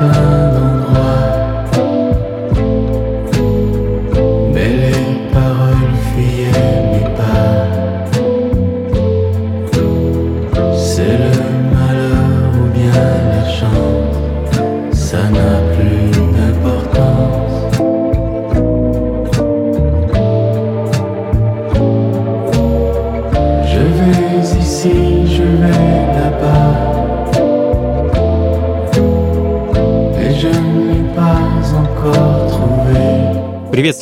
Oh.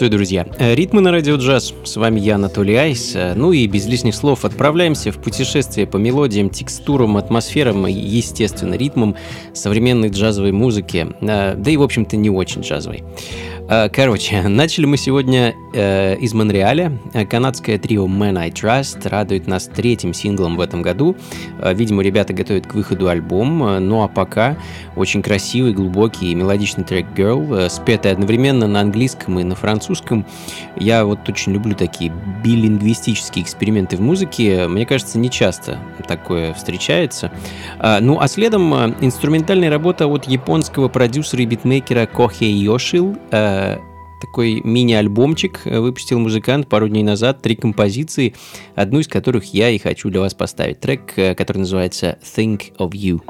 Приветствую, друзья! Э, ритмы на радио джаз. С вами я, Анатолий Айс. Э, ну и без лишних слов отправляемся в путешествие по мелодиям, текстурам, атмосферам и, естественно, ритмам современной джазовой музыки. Э, да и, в общем-то, не очень джазовой. Э, короче, начали мы сегодня э, из Монреаля. Канадское трио Man I Trust радует нас третьим синглом в этом году. Э, видимо, ребята готовят к выходу альбом. Э, ну а пока очень красивый, глубокий и мелодичный трек Girl, спетый одновременно на английском и на французском. Я вот очень люблю такие билингвистические эксперименты в музыке. Мне кажется, не часто такое встречается. Ну а следом инструментальная работа от японского продюсера и битмейкера Кохе Йошил такой мини-альбомчик выпустил музыкант пару дней назад, три композиции, одну из которых я и хочу для вас поставить. Трек, э, который называется «Think of You».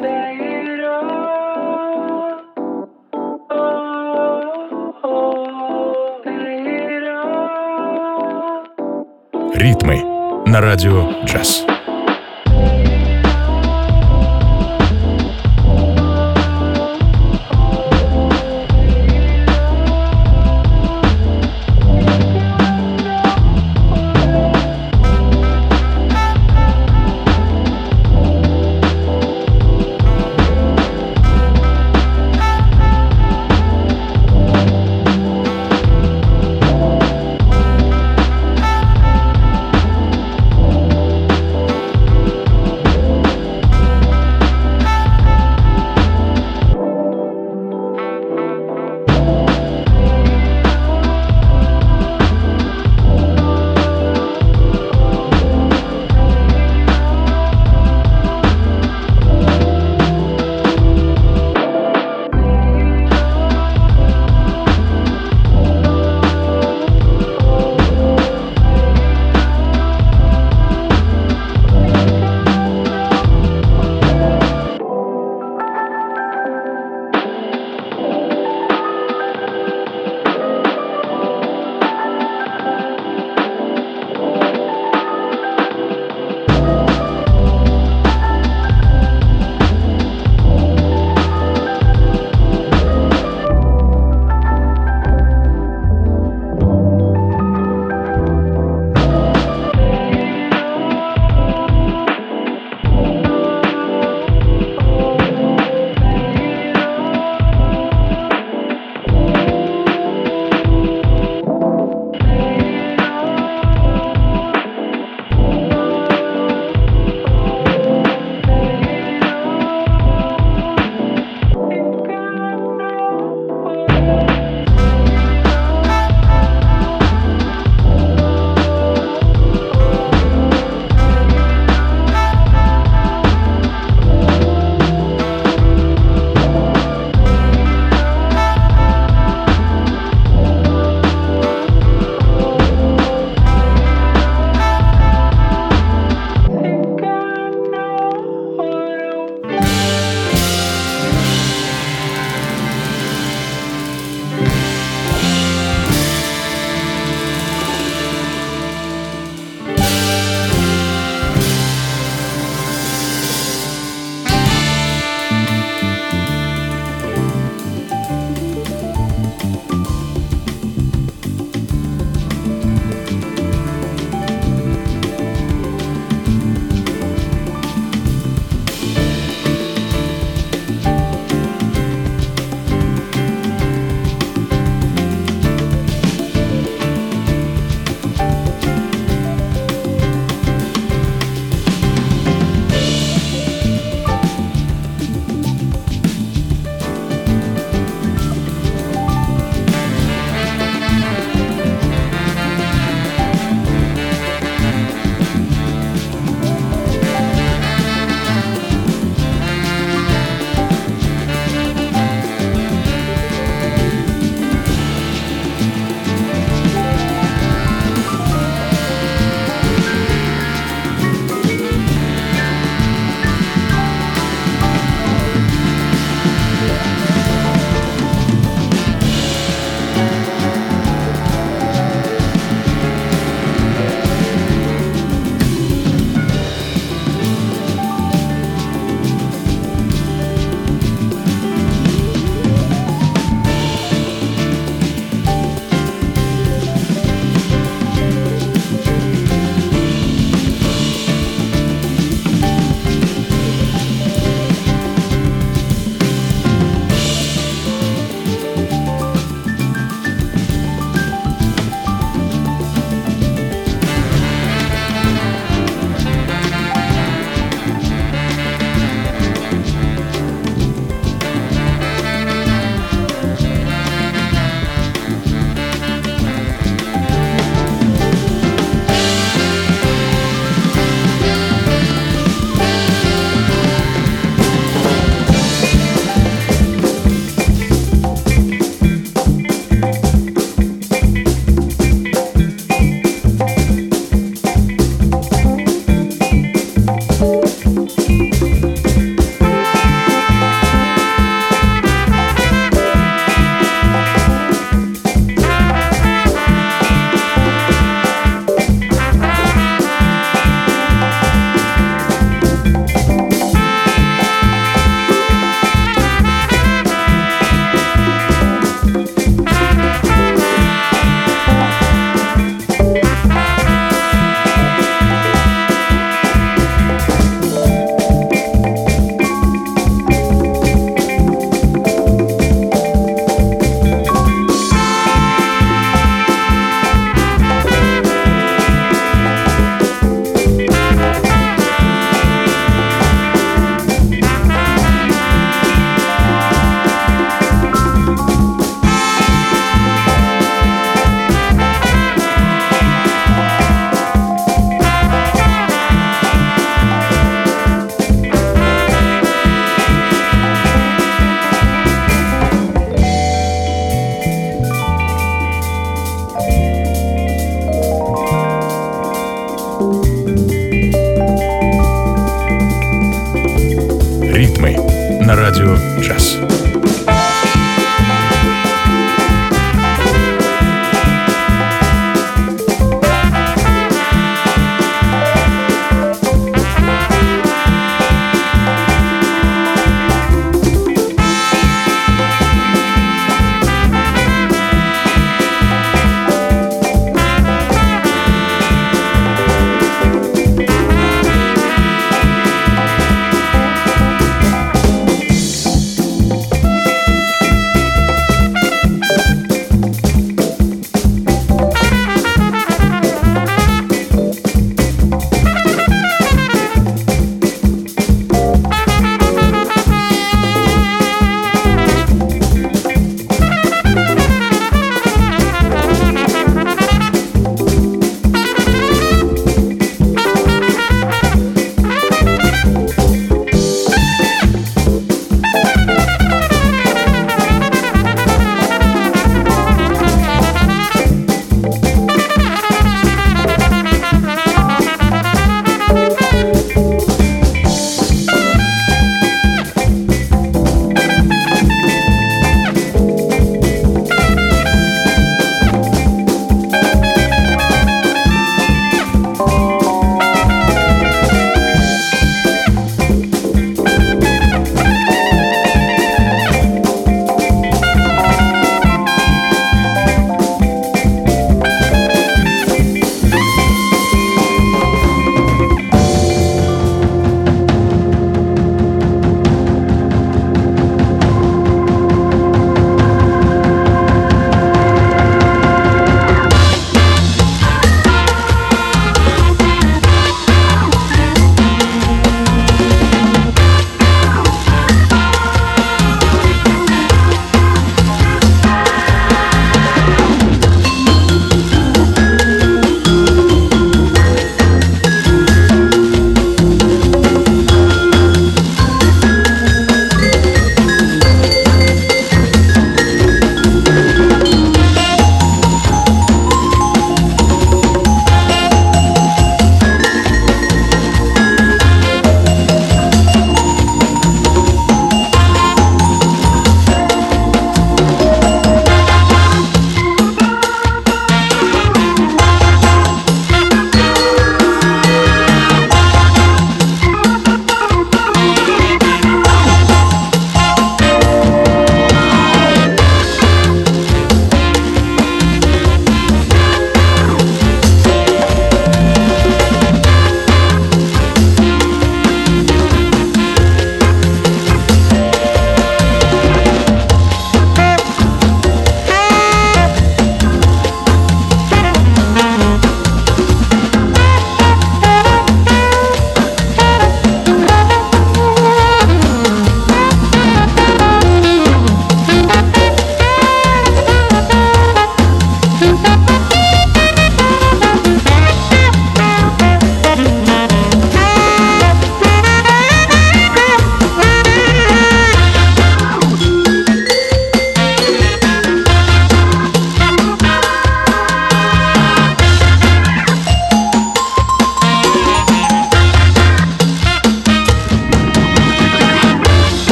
Ритмы на радио «Джаз».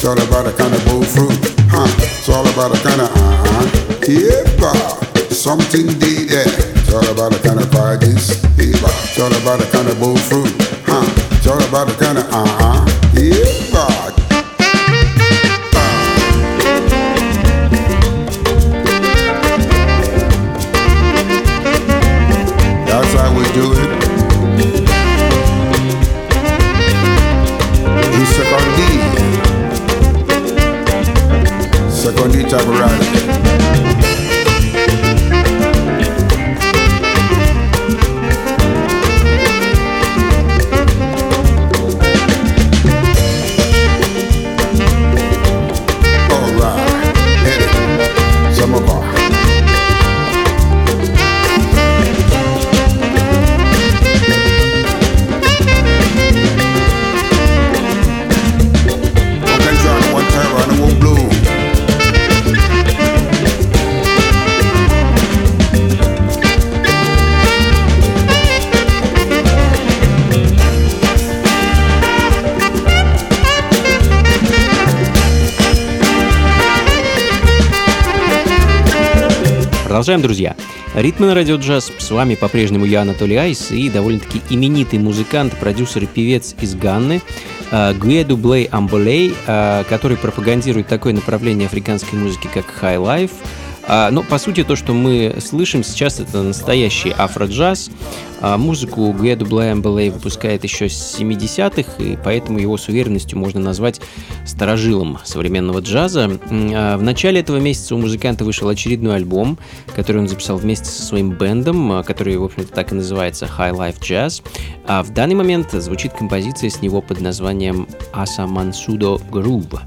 It's all about the kind of bull fruit. Huh. It's all about the kind of uh-huh. Eva. Something did there. It's all about the kind of parties. Eva. It's all about the kind of bull fruit. Huh. It's all about the kind of uh-huh. Продолжаем, друзья. Ритмы на радио джаз. С вами по-прежнему я, Анатолий Айс, и довольно-таки именитый музыкант, продюсер и певец из Ганны, э, Гуэду Блей Амболей, э, который пропагандирует такое направление африканской музыки, как High Life. А, Но, по сути, то, что мы слышим сейчас, это настоящий афро-джаз. Музыку Гуэду Блей Амболей выпускает еще с 70-х, и поэтому его с уверенностью можно назвать старожилом современного джаза. А, В начале этого месяца у музыканта вышел очередной альбом, который он записал вместе со своим бендом, а, который, в общем-то, так и называется High Life Jazz. А в данный момент звучит композиция с него под названием Аса Мансудо Groove.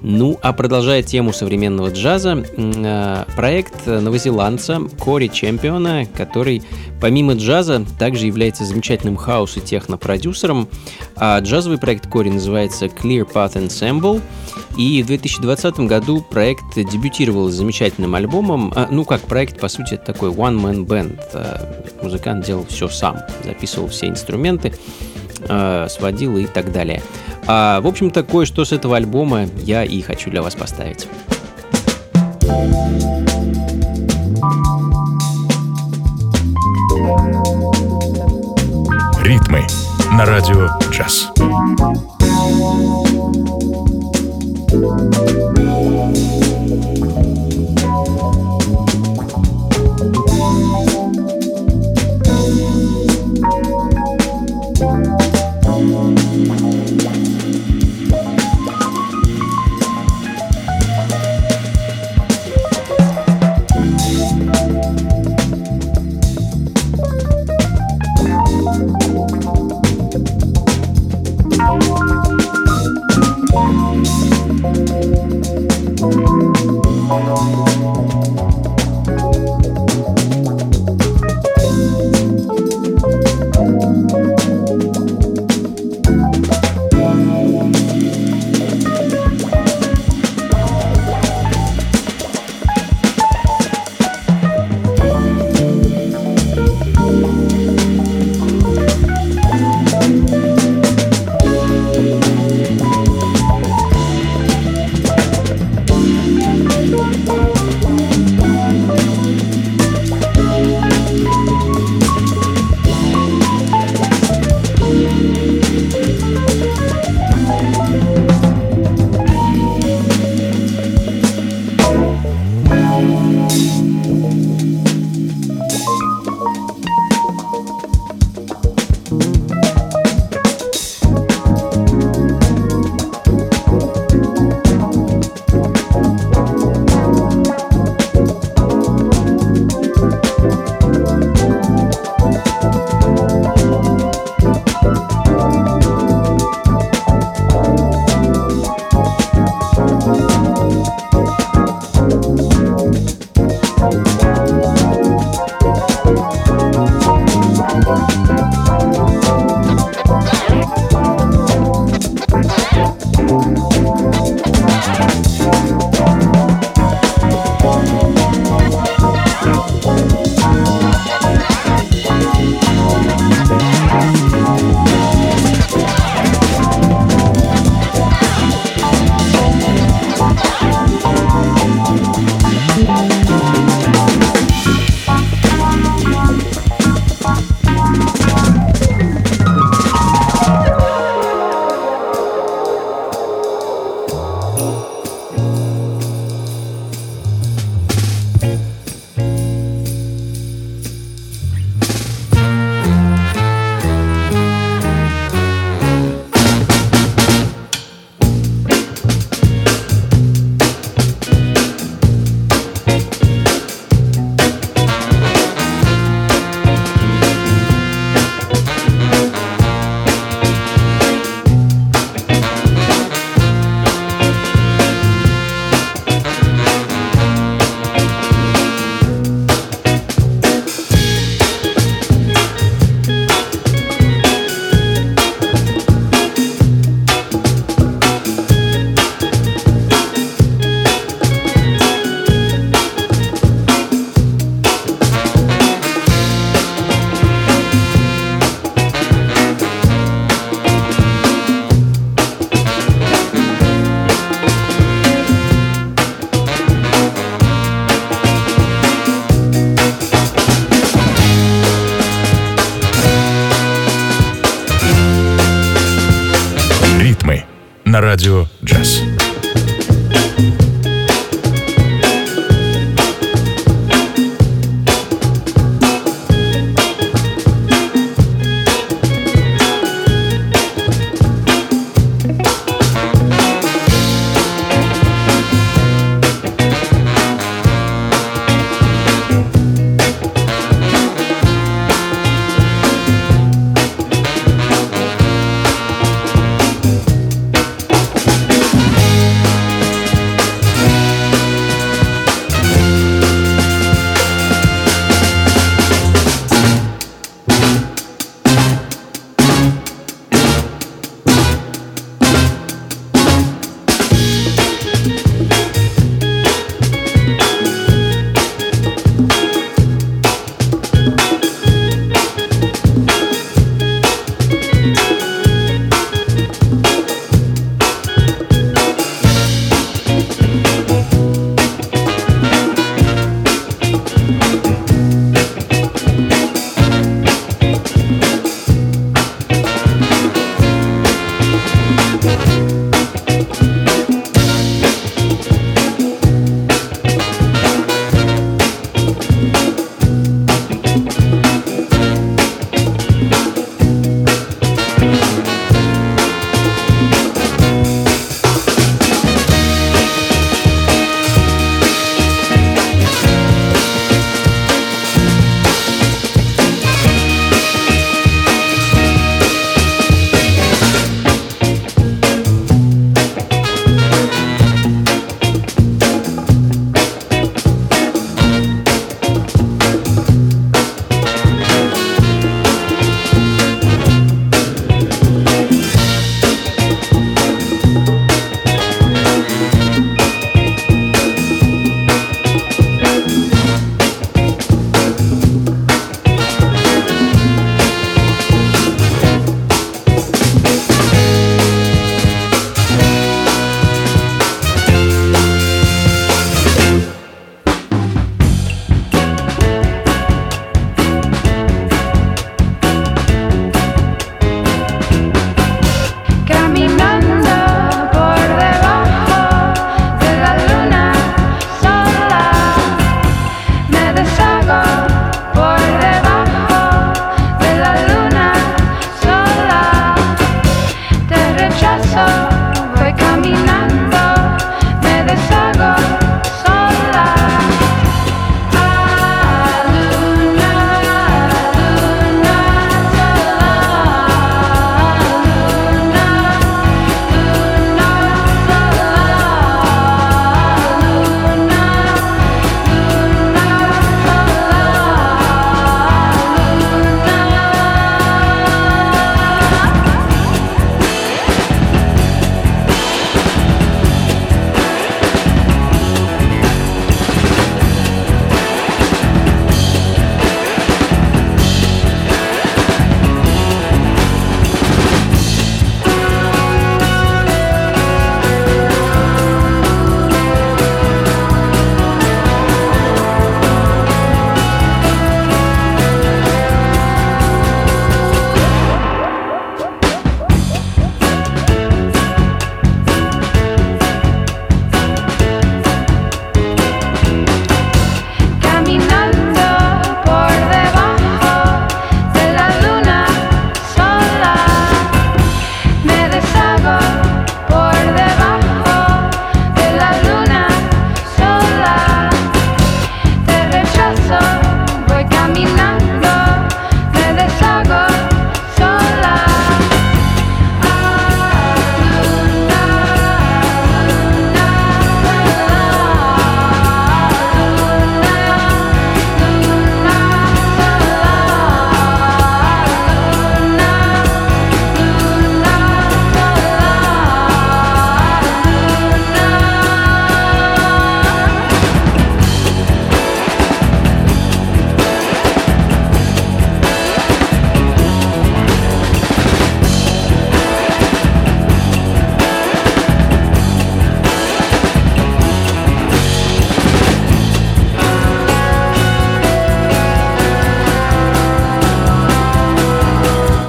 Ну, а продолжая тему современного джаза, а, проект новозеландца Кори Чемпиона, который помимо джаза также является замечательным хаос и техно-продюсером. А джазовый проект Кори называется Clear Path Ensemble. И в 2020 году проект дебютировал с замечательным альбомом. А, ну, как проект, по сути, это такой one-man band. А, Музыкант делал все сам, записывал все инструменты, а, сводил и так далее. В общем-то, кое-что с этого альбома я и хочу для вас поставить. Ритмы на радио джаз. Bye.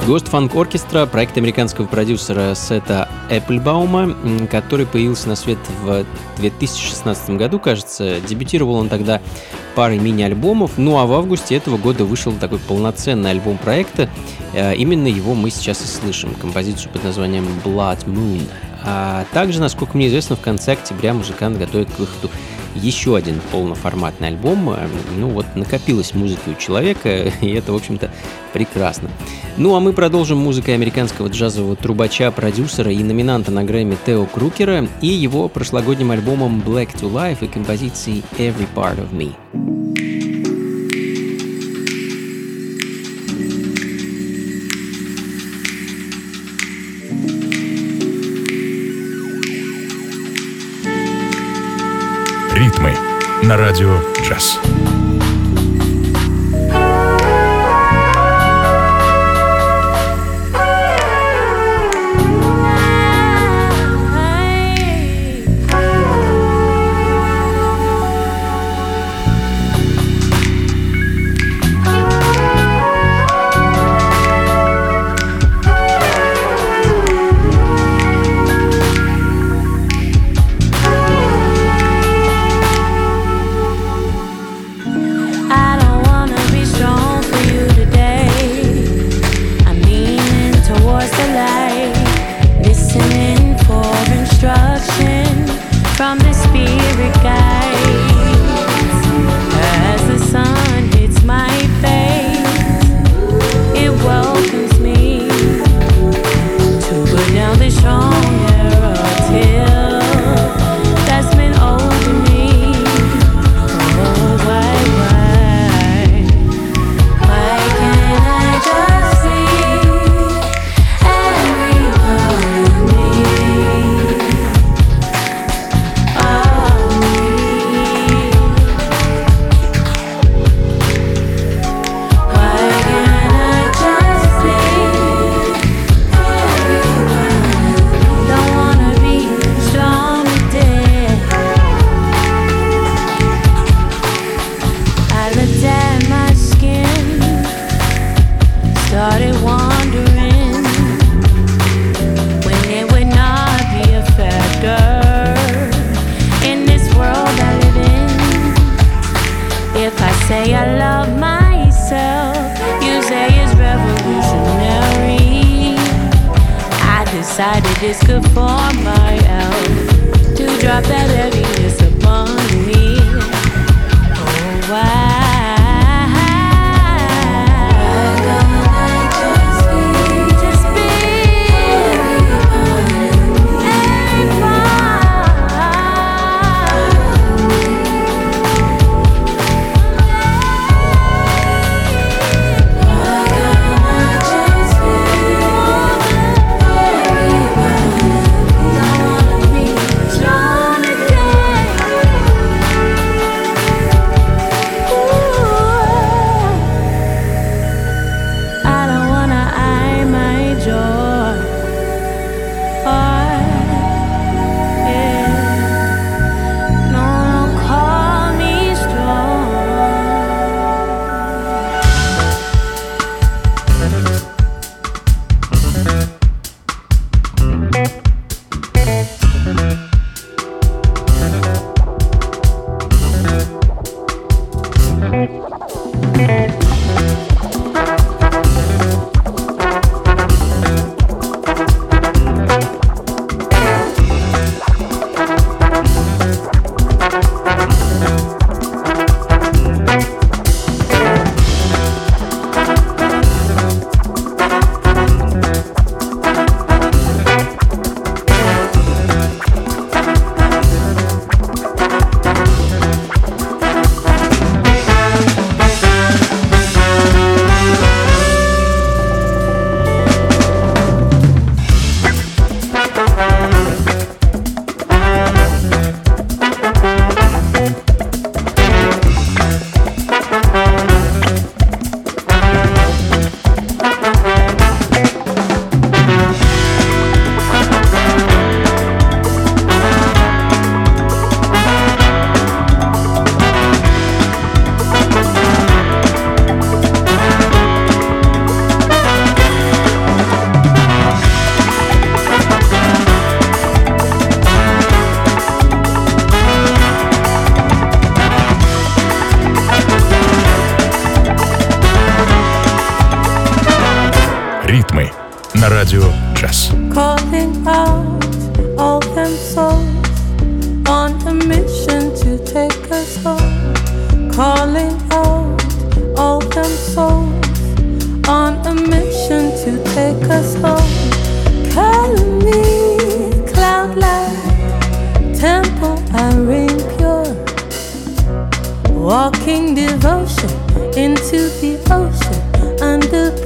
Ghost Funk Orchestra – проект американского продюсера Сета Эпплбаума, который появился на свет в 2016 году, кажется. Дебютировал он тогда парой мини-альбомов, ну а в августе этого года вышел такой полноценный альбом проекта. Э, именно его мы сейчас и слышим, композицию под названием Blood Moon. А также, насколько мне известно, в конце октября музыкант готовит к выходу еще один полноформатный альбом. Э, ну вот накопилась музыки у человека, и это, в общем-то, прекрасно. Ну а мы продолжим музыкой американского джазового трубача, продюсера и номинанта на Грэмми Тео Крукера и его прошлогодним альбомом Black to Life и композицией Every Part of Me. На радио джаз.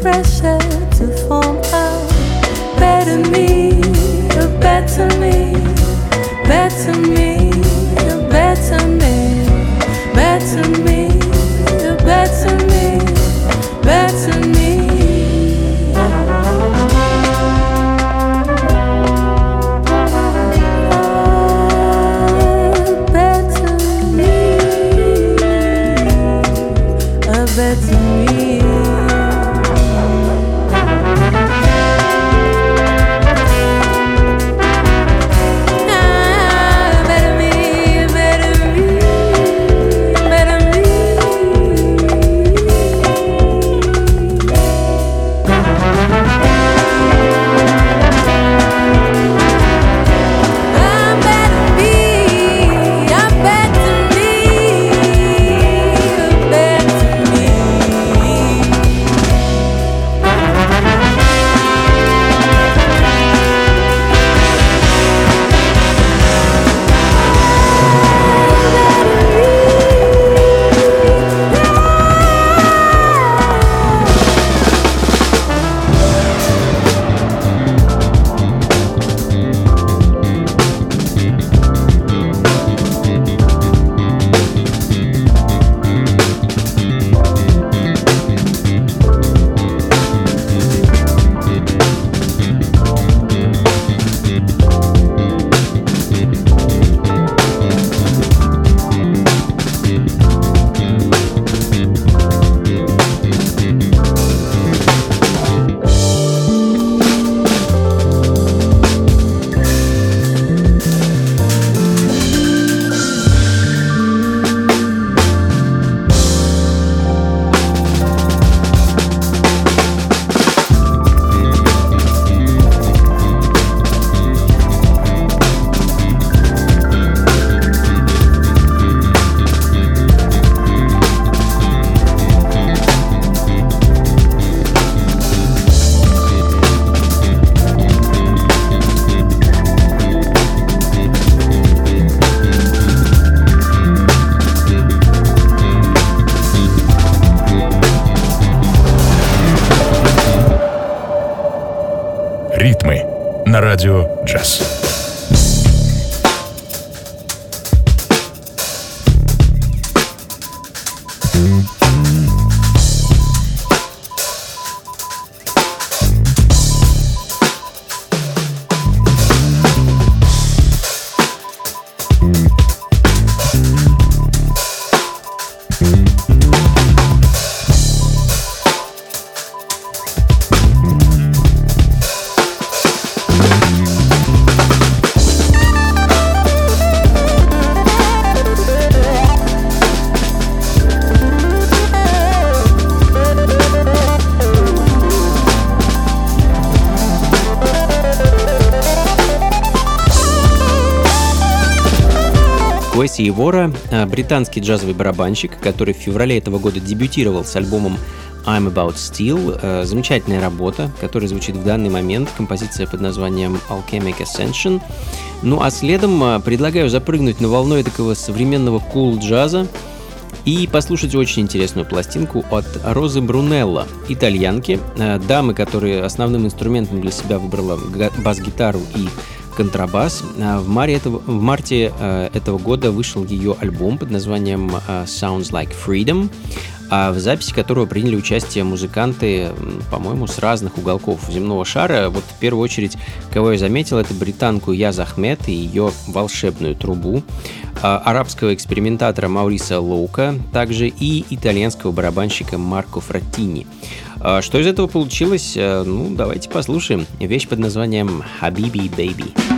Pressure to form a better me, a better me, better me, Ивора, э, британский джазовый барабанщик, который в феврале этого года дебютировал с альбомом I'm About Steel. Э, Замечательная работа, которая звучит в данный момент. Композиция под названием Alchemic Ascension. Ну а следом э, предлагаю запрыгнуть на волну такого современного кул-джаза и послушать очень интересную пластинку от Розы Брунелло, итальянки, дамы, которая основным инструментом для себя выбрала бас-гитару и контрабас. А В, маре этого, в марте э, этого года вышел ее альбом под названием э, Sounds Like Freedom, а в записи которого приняли участие музыканты, по-моему, с разных уголков земного шара. Вот в первую очередь, кого я заметил, это британку Яз Ахмед и ее волшебную трубу, а, арабского экспериментатора Мауриса Лоука, также и итальянского барабанщика Марко Фраттини. А Что из этого получилось? Э, Ну, давайте послушаем. Вещь под названием «Habibi Baby».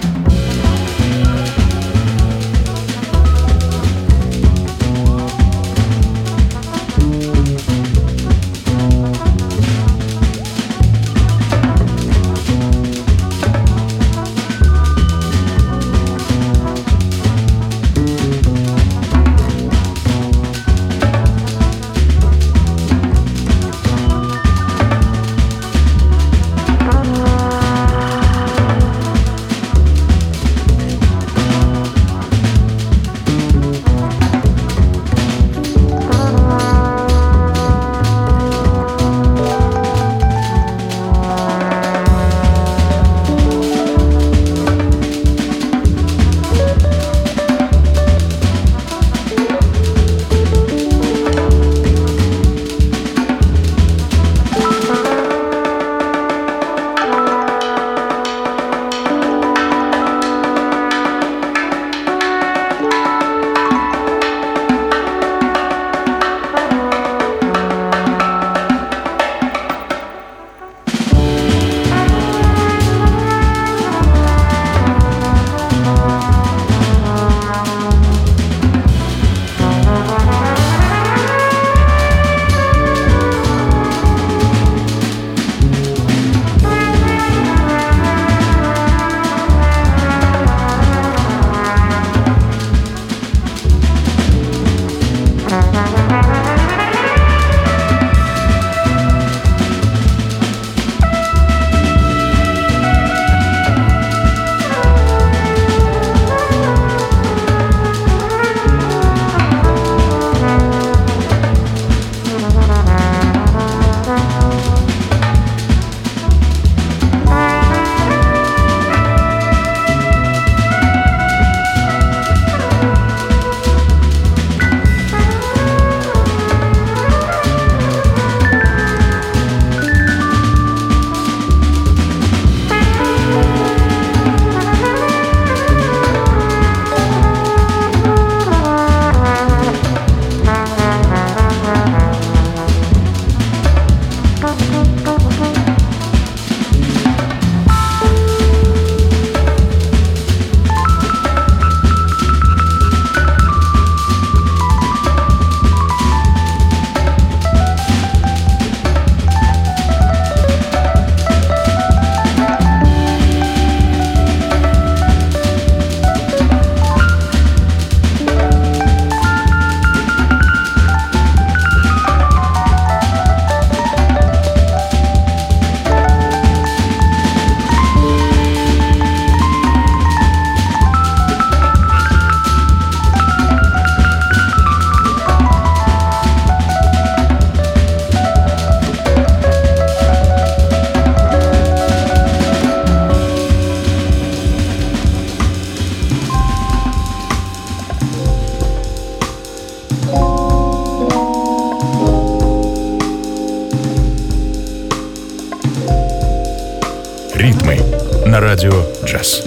На радио «Джаз».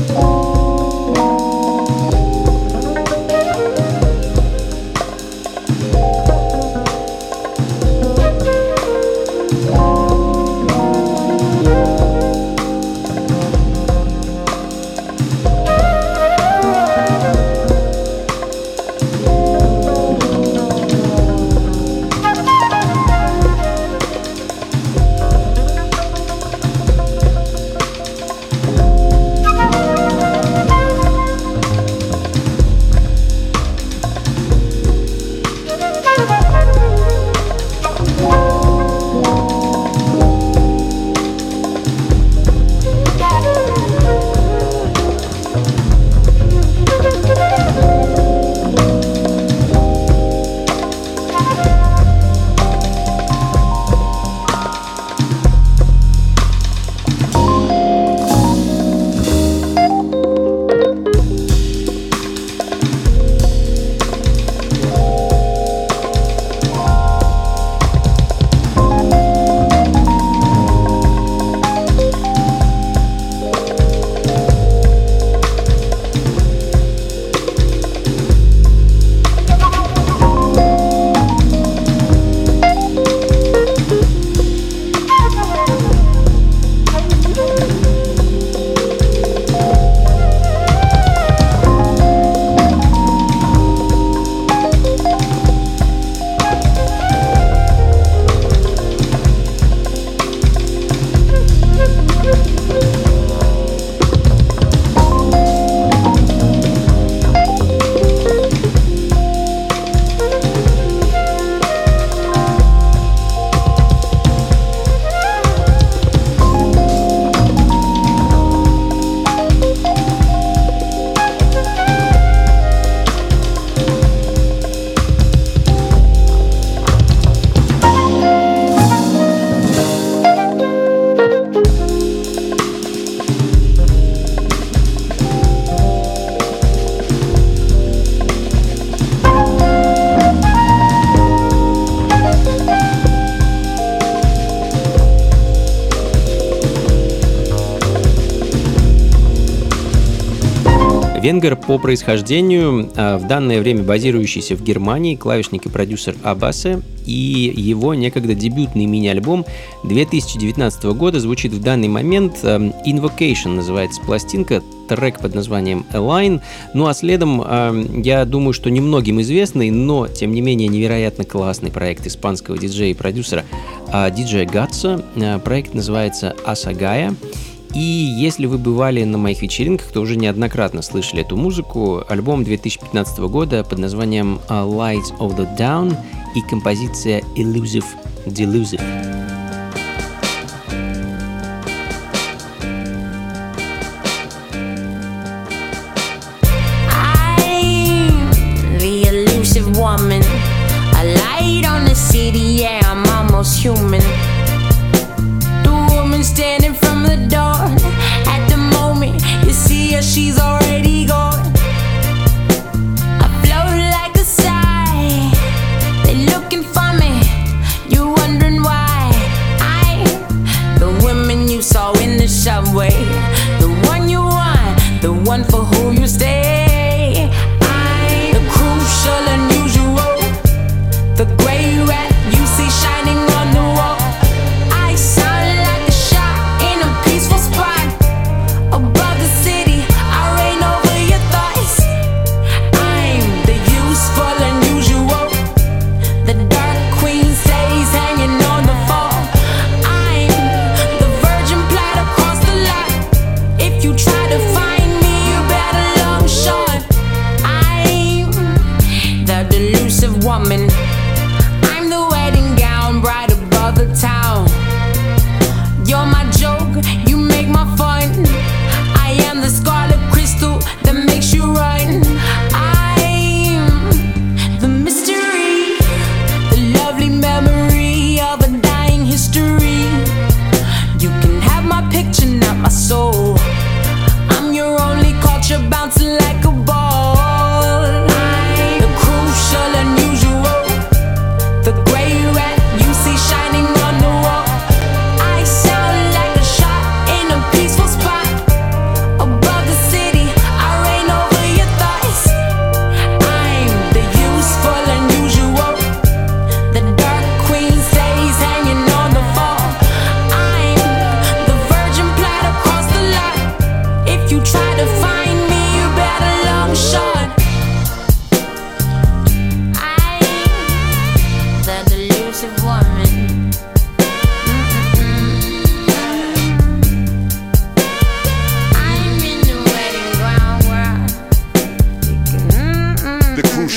Венгер по происхождению, а, в данное время базирующийся в Германии, клавишник и продюсер Абасе, и его некогда дебютный мини-альбом 2019 года звучит в данный момент а, Invocation называется пластинка, трек под названием Align. Ну а следом, а, я думаю, что немногим известный, но тем не менее невероятно классный проект испанского диджея и продюсера диджея Гатса. Проект называется Асагая. И если вы бывали на моих вечеринках, то уже неоднократно слышали эту музыку. Альбом 2015 года под названием Lights of the Down и композиция Elusive Delusive.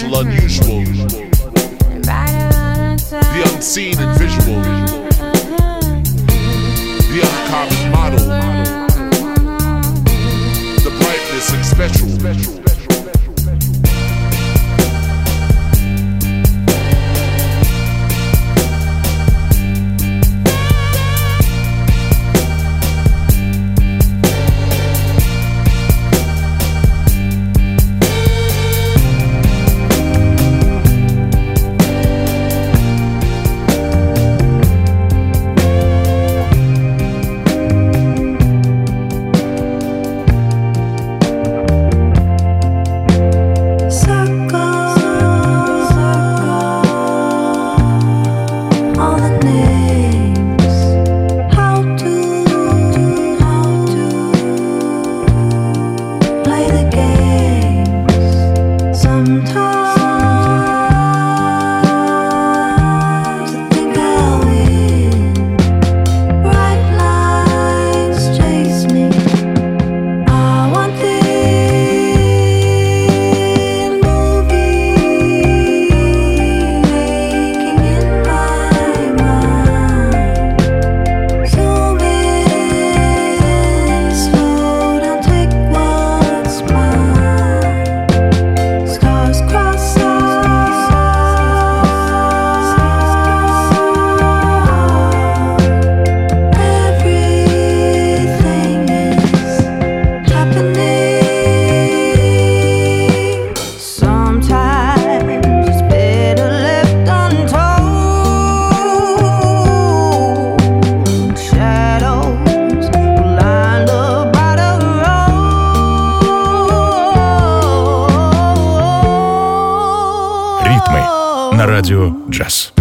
Special, unusual, the unseen and visual, the uncommon model, the brightness and special. As Radio dress.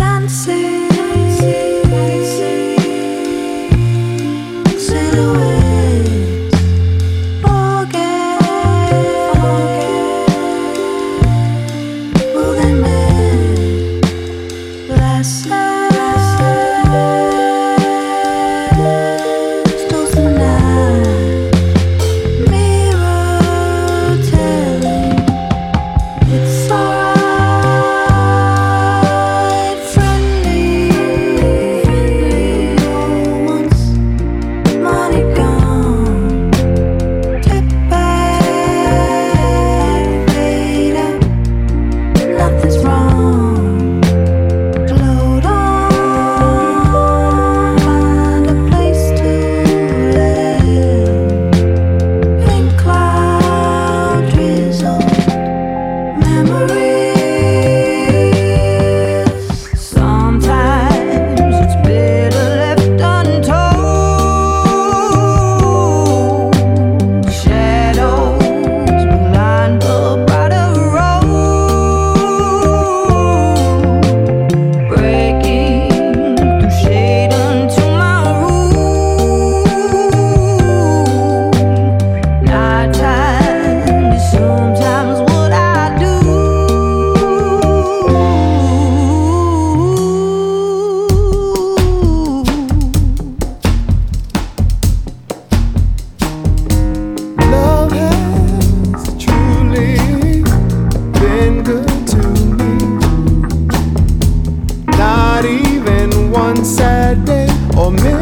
on Saturday or midnight.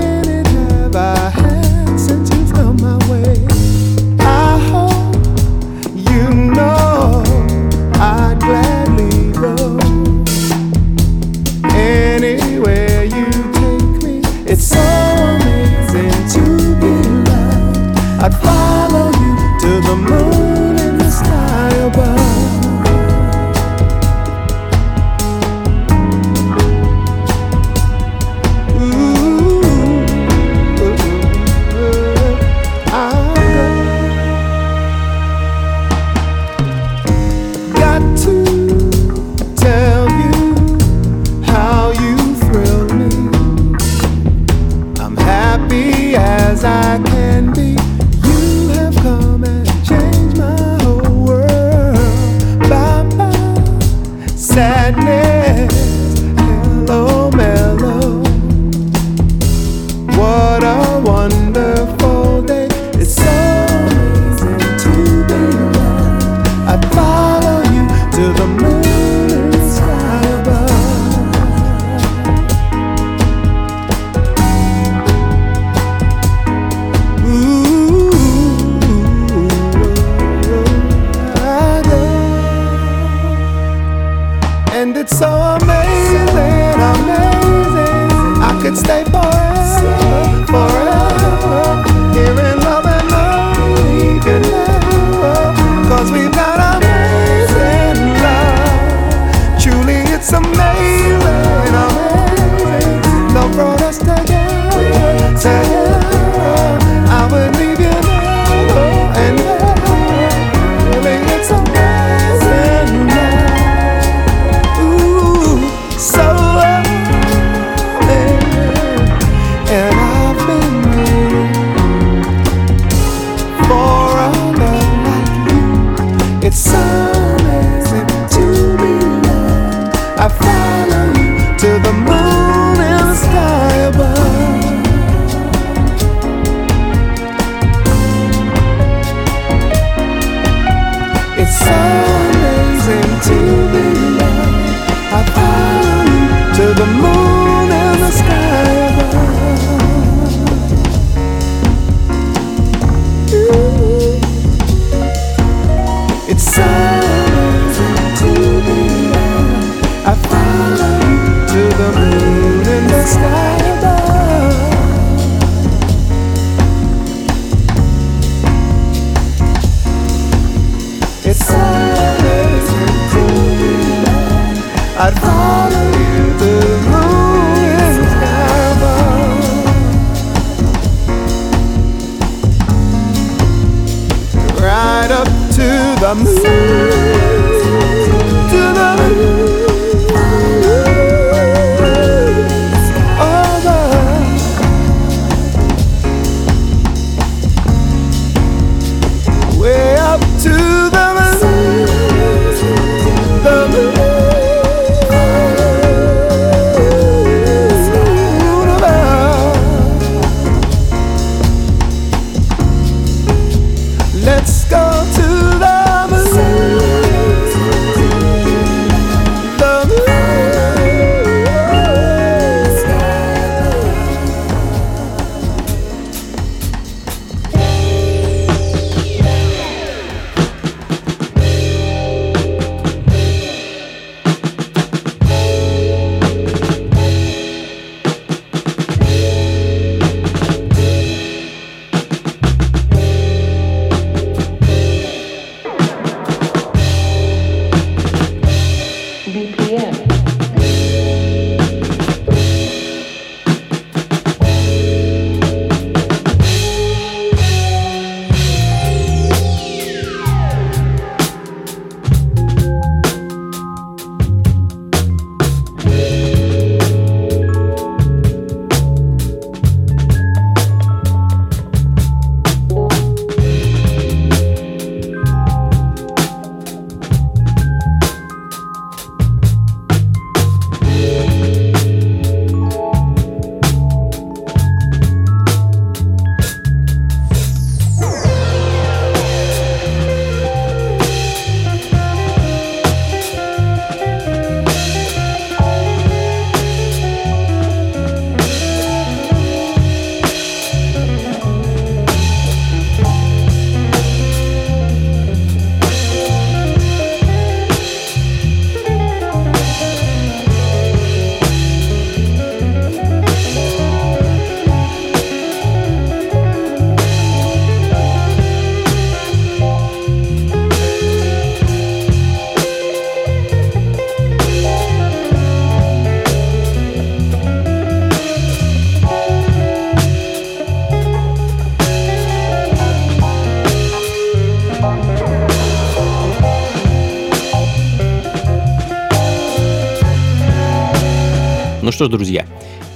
Ну что ж, друзья,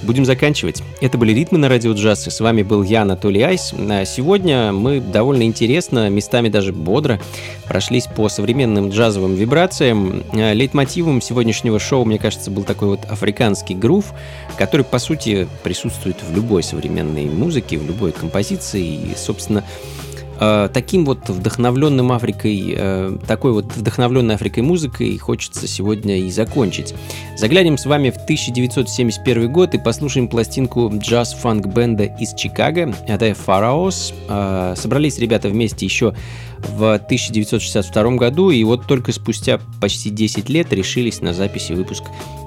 будем заканчивать. Это были «Ритмы на радио джаз», и с вами был я, Анатолий Айс. А Сегодня мы довольно интересно, местами даже бодро, прошлись по современным джазовым вибрациям. А Лейтмотивом сегодняшнего шоу, мне кажется, был такой вот африканский грув, который, по сути, присутствует в любой современной музыке, в любой композиции, и, собственно, таким вот вдохновленным Африкой, э, такой вот вдохновленной Африкой музыкой хочется сегодня и закончить. Заглянем с вами в 1971 год и послушаем пластинку джаз-фанк-бенда из Чикаго. Это Pharaohs. Э, Собрались ребята вместе еще в 1962 году, и вот только спустя почти 10 лет решились на запись и выпуск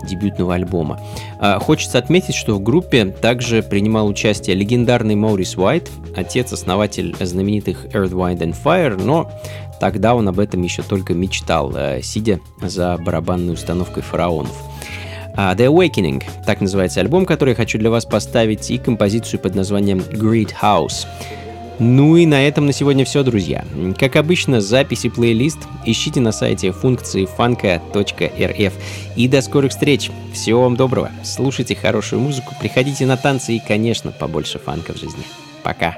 дебютного альбома. А, хочется отметить, что в группе также принимал участие легендарный Морис Уайт, отец-основатель знаменитых Earth, Wind and Fire, но тогда он об этом еще только мечтал, э, сидя за барабанной установкой фараонов. Uh, The Awakening, так называется альбом, который я хочу для вас поставить, и композицию под названием Great House. Ну и на этом на сегодня все, друзья. Как обычно, записи плейлист ищите на сайте функции фанка.рф. И до скорых встреч. Всего вам доброго. Слушайте хорошую музыку, приходите на танцы и, конечно, побольше фанка в жизни. Пока.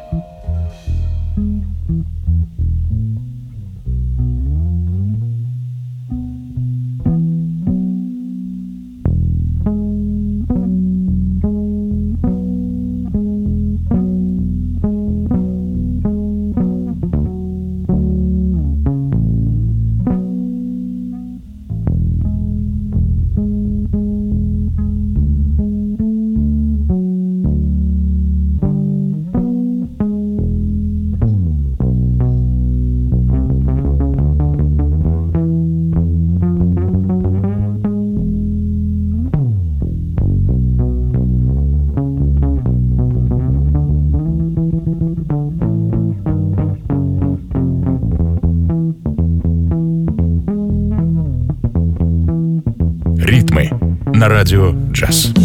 Ритмы на радио джаз.